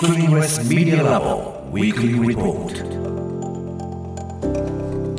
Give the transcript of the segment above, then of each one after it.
Screenless Media Lab Weekly Report.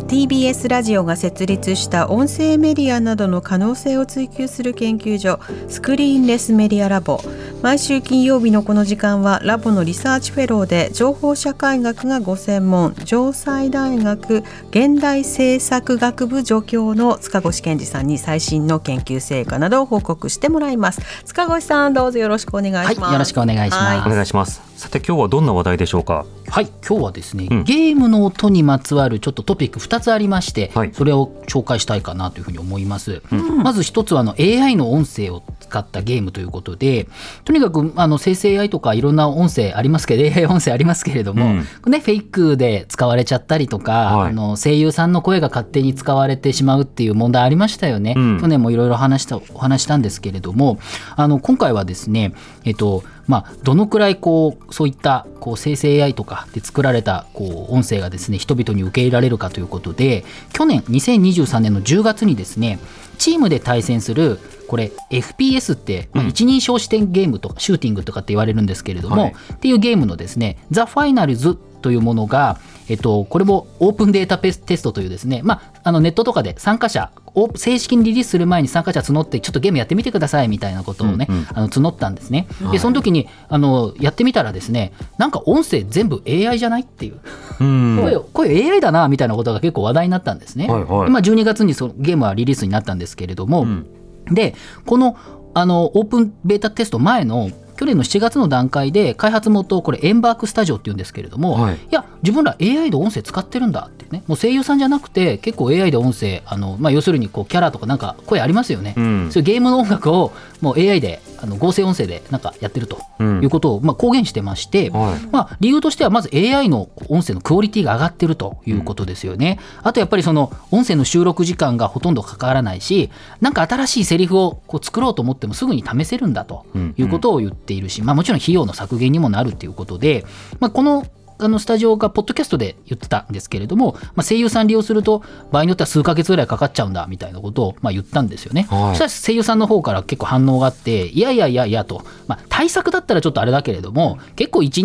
TBS ラジオが設立した音声メディアなどの可能性を追求する研究所スクリーンレスメディアラボ毎週金曜日のこの時間はラボのリサーチフェローで情報社会学がご専門城西大学現代政策学部助教の塚越健司さんに最新の研究成果などを報告してもらいます。塚越さんどうぞよろしくお願いします、はい、よろしくお願いします、はい。お願いします。さて今日はどんな話題でしょうか？はい今日はですね、うん。ゲームの音にまつわるちょっとトピック2つありまして、はい。それを紹介したいかなというふうに思います、まず一つはあの AI の音声を使ったゲームということでとにかくあの生成 AI とかいろんな音声ありますけど AI 音声ありますけれども、うん。ね、フェイクで使われちゃったりとか、はい。あの声優さんの声が勝手に使われてしまうっていう問題ありましたよね、うん。去年もいろいろ話したお話したんですけれどもあの今回はですねえっとまあ、どのくらいこうそういったこう生成 AI とかで作られたこう音声がですね人々に受け入れられるかということで去年2023年の10月にですねチームで対戦するこれ FPS って、まあ、うん。一人称視点ゲームとかシューティングとかって言われるんですけれども、はい。っていうゲームのですね「ザ・ファイナルズというものが、えっと、これもオープンデータペステストというですね、まあ、あのネットとかで参加者を正式にリリースする前に参加者募ってちょっとゲームやってみてくださいみたいなことをね、うんうん。あの募ったんですね。はい。でその時にあのやってみたらですねなんか音声全部 AI じゃないっていう。うん。声声 AI だなみたいなことが結構話題になったんですね。はいはい。でまあ、12月にそのゲームはリリースになったんですけれども、うん。でこのあのオープンベータテスト前の去年の7月の段階で開発元これエンバークスタジオっていうんですけれども、はい。いや自分ら AI で音声使ってるんだってね。もう声優さんじゃなくて結構 AI で音声あの、まあ、要するにこうキャラとかなんか声ありますよね、うん。そういうゲームの音楽をもう AI であの合成音声でなんかやってるとうんいうことを、まあ、公言してまして、はいまあ、理由としてはまず AI の音声のクオリティが上がってるということですよね。あとやっぱりその音声の収録時間がほとんどかからないしなんか新しいセリフをこう作ろうと思ってもすぐに試せるんだということを言っているし、まあ、もちろん費用の削減にもなるということで、まあ、このあのスタジオがポッドキャストで言ってたんですけれども、まあ、声優さん利用すると場合によっては数ヶ月ぐらいかかっちゃうんだみたいなことをまあ言ったんですよね。はいそしたら声優さんの方から結構反応があっていやいやいやいやと、まあ、対策だったらちょっとあれだけれども結構1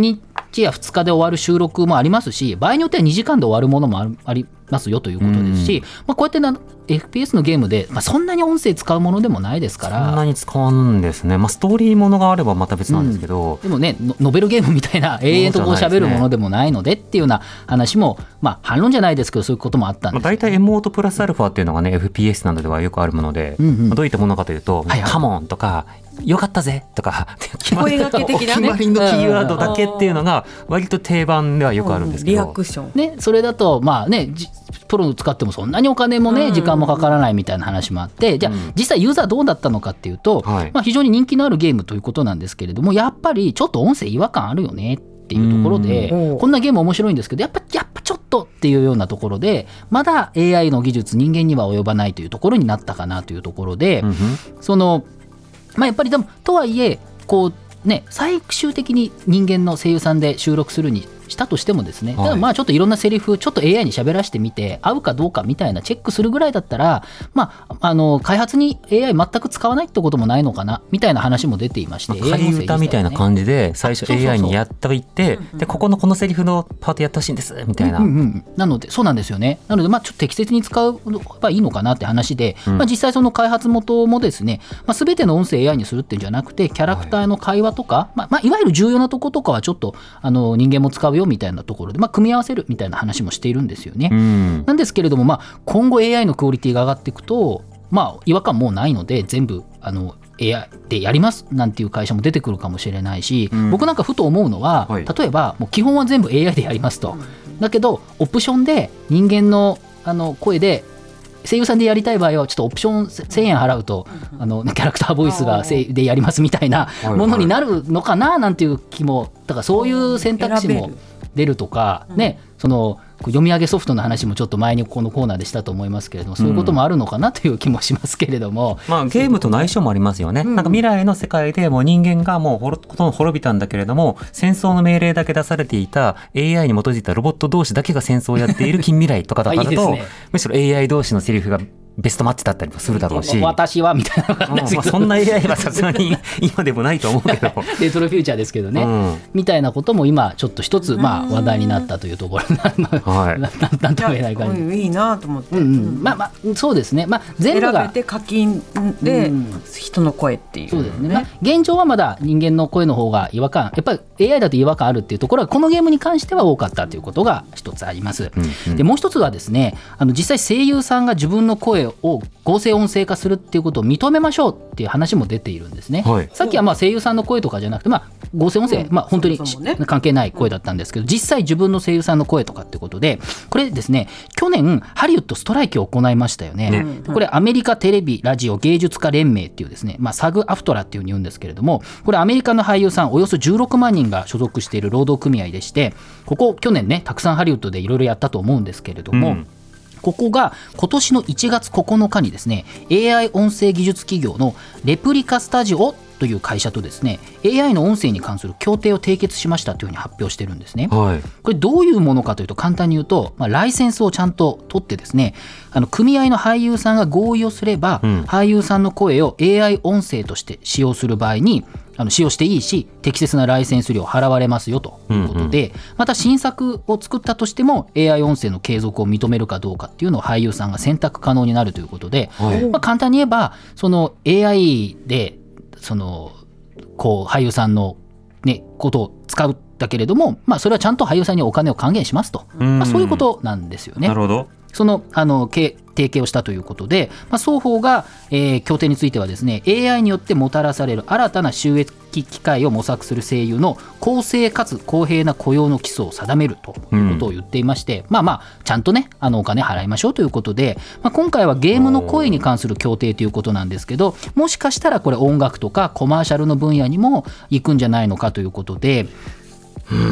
日や2日で終わる収録もありますし場合によっては2時間で終わるものもありますよということですし、まあ、こうやってな FPS のゲームで、まあ、そんなに音声使うものでもないですかそんなら。に使わんですね、まあ、ストーリーものがあればまた別なんですけど、でもねノノベルゲームみたいな 永遠とこう喋るものでもないのでっていうような話も、まあ、反論じゃないですけどそういうこともあったんまあ、ですよ大体エモートプラスアルファっていうのがね FPS などではよくあるもので、うんうん。まあどういったものかというと「はいはい。カモン」とか「よかったぜ」とか 決まり声掛け的なね。お決まりのキーワードだけっていうのが割と定番ではよくあるんですけリど、アクション。ね、それだとまあねじプロの使ってもそんなにお金もね時間もかからないみたいな話もあってじゃあうん。実際ユーザーどうだったのかっていうと、はい。まあ、非常に人気のあるゲームということなんですけれどもやっぱりちょっと音声違和感あるよねっていうところでうん。こんなゲーム面白いんですけどやっぱやっぱちょっとっていうようなところでまだ AI の技術人間には及ばないというところになったかなというところで、そのまあやっぱりでもとはいえこうね最終的に人間の声優さんで収録するにしたとしてもですね、はい。ただまあちょっといろんなセリフちょっと AI に喋らせてみて合うかどうかみたいなチェックするぐらいだったらまああの開発に AI 全く使わないってこともないのかなみたいな話も出ていまして、まあ、歌みたいなじ感じで最初 AI にやっておいてでここのこのセリフのパートやってほしいんですみたいな、うんうんうん。なのでそうなんですよね。なのでまあちょっと適切に使えばいいのかなって話で、うん。まあ、実際その開発元もですね、まあ、全ての音声 AI にするっていうんじゃなくてキャラクターの会話とか、い。まあまあ、いわゆる重要なとことかはちょっとあの人間も使うよみたいなところで、まあ、組み合わせるみたいな話もしているんですよね。うん。なんですけれども、まあ、今後 AI のクオリティが上がっていくと、まあ、違和感もうないので全部あの AI でやりますなんていう会社も出てくるかもしれないし、うん。僕なんかふと思うのは、はい。例えばもう基本は全部 AI でやりますと、だけどオプションで人間のあの声で声優さんでやりたい場合はちょっとオプション1000円払うとあのキャラクターボイスが声でやりますみたいなはいものになるのかななんていう気もだからそういう選択肢も出るとか、ねその読み上げソフトの話もちょっと前にこのコーナーでしたと思いますけれどもそういうこともあるのかなという気もしますけれども、まあ、ゲームとの相性もありますよね、なんか未来の世界でもう人間がもうほろほとんど滅びたんだけれども戦争の命令だけ出されていた AI に基づいたロボット同士だけが戦争をやっている近未来とかだからと ね。むしろ AI 同士のセリフがベストマッチだったりもするだろうし、私はみたいなうんまあそんな AI はさすがに 今でもないと思うけど。レトロフューチャーですけどね、うん。みたいなことも今ちょっと一つまあ話題になったというところにななんとも言えない感じ。うんいいなと思って、うんうん、まあまあそうですね、まあ、全部選がべて課金でうん。人の声っていう。そうですね、まあ、現状はまだ人間の声の方が違和感。やっぱり AI だと違和感あるっていうところはこのゲームに関しては多かったということが一つあります、うんうん。でもう一つはですねあの実際声優さんが自分の声を合成音声化するっていうことを認めましょうっていう話も出ているんですね、はい。さっきはまあ声優さんの声とかじゃなくて、まあ、合成音声、うん。まあ、本当に関係ない声だったんですけど実際自分の声優さんの声とかってことでこれですね去年ハリウッドストライキを行いましたよね。ね。これアメリカテレビラジオ芸術家連盟っていうですね、まあ、サグアフトラっていうふうに言うんですけれどもこれアメリカの俳優さんおよそ16万人が所属している労働組合でしてここ去年ねたくさんハリウッドでいろいろやったと思うんですけれども、うんここが今年の1月9日にですね AI 音声技術企業のレプリカスタジオという会社とですね AI の音声に関する協定を締結しましたというふうに発表してるんですね。はい。これどういうものかというと簡単に言うと、まあ、ライセンスをちゃんと取ってですねあの組合の俳優さんが合意をすれば、うん俳優さんの声を AI 音声として使用する場合にあの使用していいし適切なライセンス料払われますよということで、また新作を作ったとしても AI 音声の継続を認めるかどうかっていうのを俳優さんが選択可能になるということで、はいまあ、簡単に言えばその AI でそのこう俳優さんの、ね、ことを使うんだけれども、まあ、それはちゃんと俳優さんにお金を還元しますと、うんまあ、そういうことなんですよねな。るほど。そのあのけ提携をしたということで、まあ、双方が、えー協定についてはですね AI によってもたらされる新たな収益機会を模索する声優の公正かつ公平な雇用の基礎を定めるということを言っていまして、まあまあちゃんとねあのお金払いましょうということで、まあ、今回はゲームの声に関する協定ということなんですけどもしかしたらこれ音楽とかコマーシャルの分野にも行くんじゃないのかということで、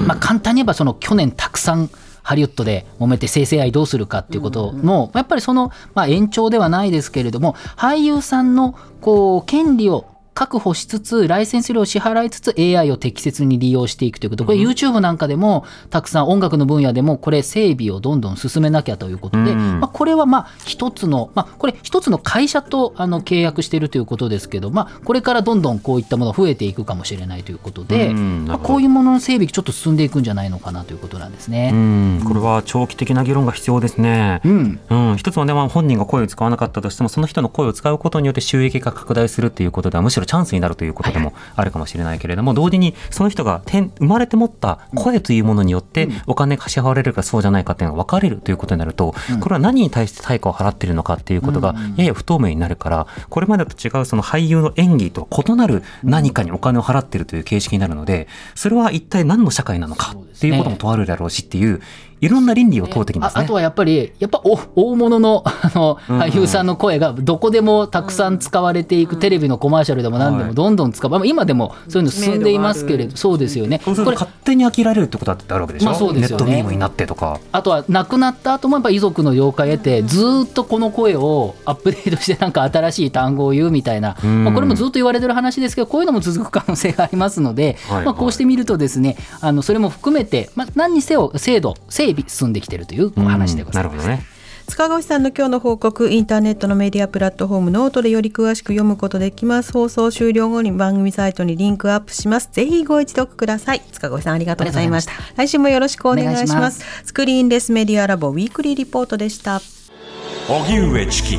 まあ、簡単に言えばその去年たくさんハリウッドで揉めて生成 AI どうするかっていうことの、やっぱりその、まあ、延長ではないですけれども俳優さんのこう権利を確保しつつライセンス料を支払いつつ AI を適切に利用していくということ。これ YouTube なんかでもたくさん音楽の分野でもこれ整備をどんどん進めなきゃということで、うん。まあ、これはまあ一つの、まあ、これ一つの会社とあの契約しているということですけど、まあ、これからどんどんこういったもの増えていくかもしれないということで、うんまあ、こういうものの整備ちょっと進んでいくんじゃないのかなということなんですうね。ん、これは長期的な議論が必要ですね。うん。うん、一つはね、まあ、本人が声を使わなかったとしても、その人の声を使うことによって収益が拡大するということでは、むしろチャンスになるということでもあるかもしれないけれども、同時にその人が天生まれて持った声というものによって、お金が支払われるかそうじゃないかっていうのが分かれるということになると、これは何に対して対価を払っているのかっていうことがやや不透明になるから、これまでと違うその俳優の演技と異なる何かにお金を払っているという形式になるので、それは一体何の社会なのかっていうことも問われるだろうしっていう、いろんな倫理を問うてきますね。ああとはやっぱりやっぱお大物の あの俳優さんの声がどこでもたくさん使われていく、テレビのコマーシャルでも何ではい。もどんどん使う、まあ今でもそういうの進んでいますけれどそうですよね。ことれ勝手に飽きられるってことだってあるわけでしょ、まあそうですよね。ネットミームになってとか。あとは亡くなった後もやっぱ遺族の了解を得てずーっとこの声をアップデートしてなんか新しい単語を言うみたいな、うん。まあ、これもずっと言われてる話ですけどこういうのも続く可能性がありますので、はい。まあ、こうしてみるとですねあのそれも含めて、まあ、何にせよ制度整備進んできてるというお話でございます。うんなるほどね。塚越さんの今日の報告インターネットのメディアプラットフォームノートでより詳しく読むことできます。放送終了後に番組サイトにリンクアップします。ぜひご一読ください。塚越さんありがとうございました。来週もよろしくお願いします。お願いします。 Screenless Media Lab Weekly Report でした。荻上チキ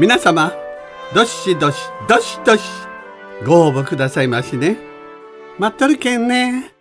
皆様どしどしどしどしご応募くださいましね。待っとるけんね。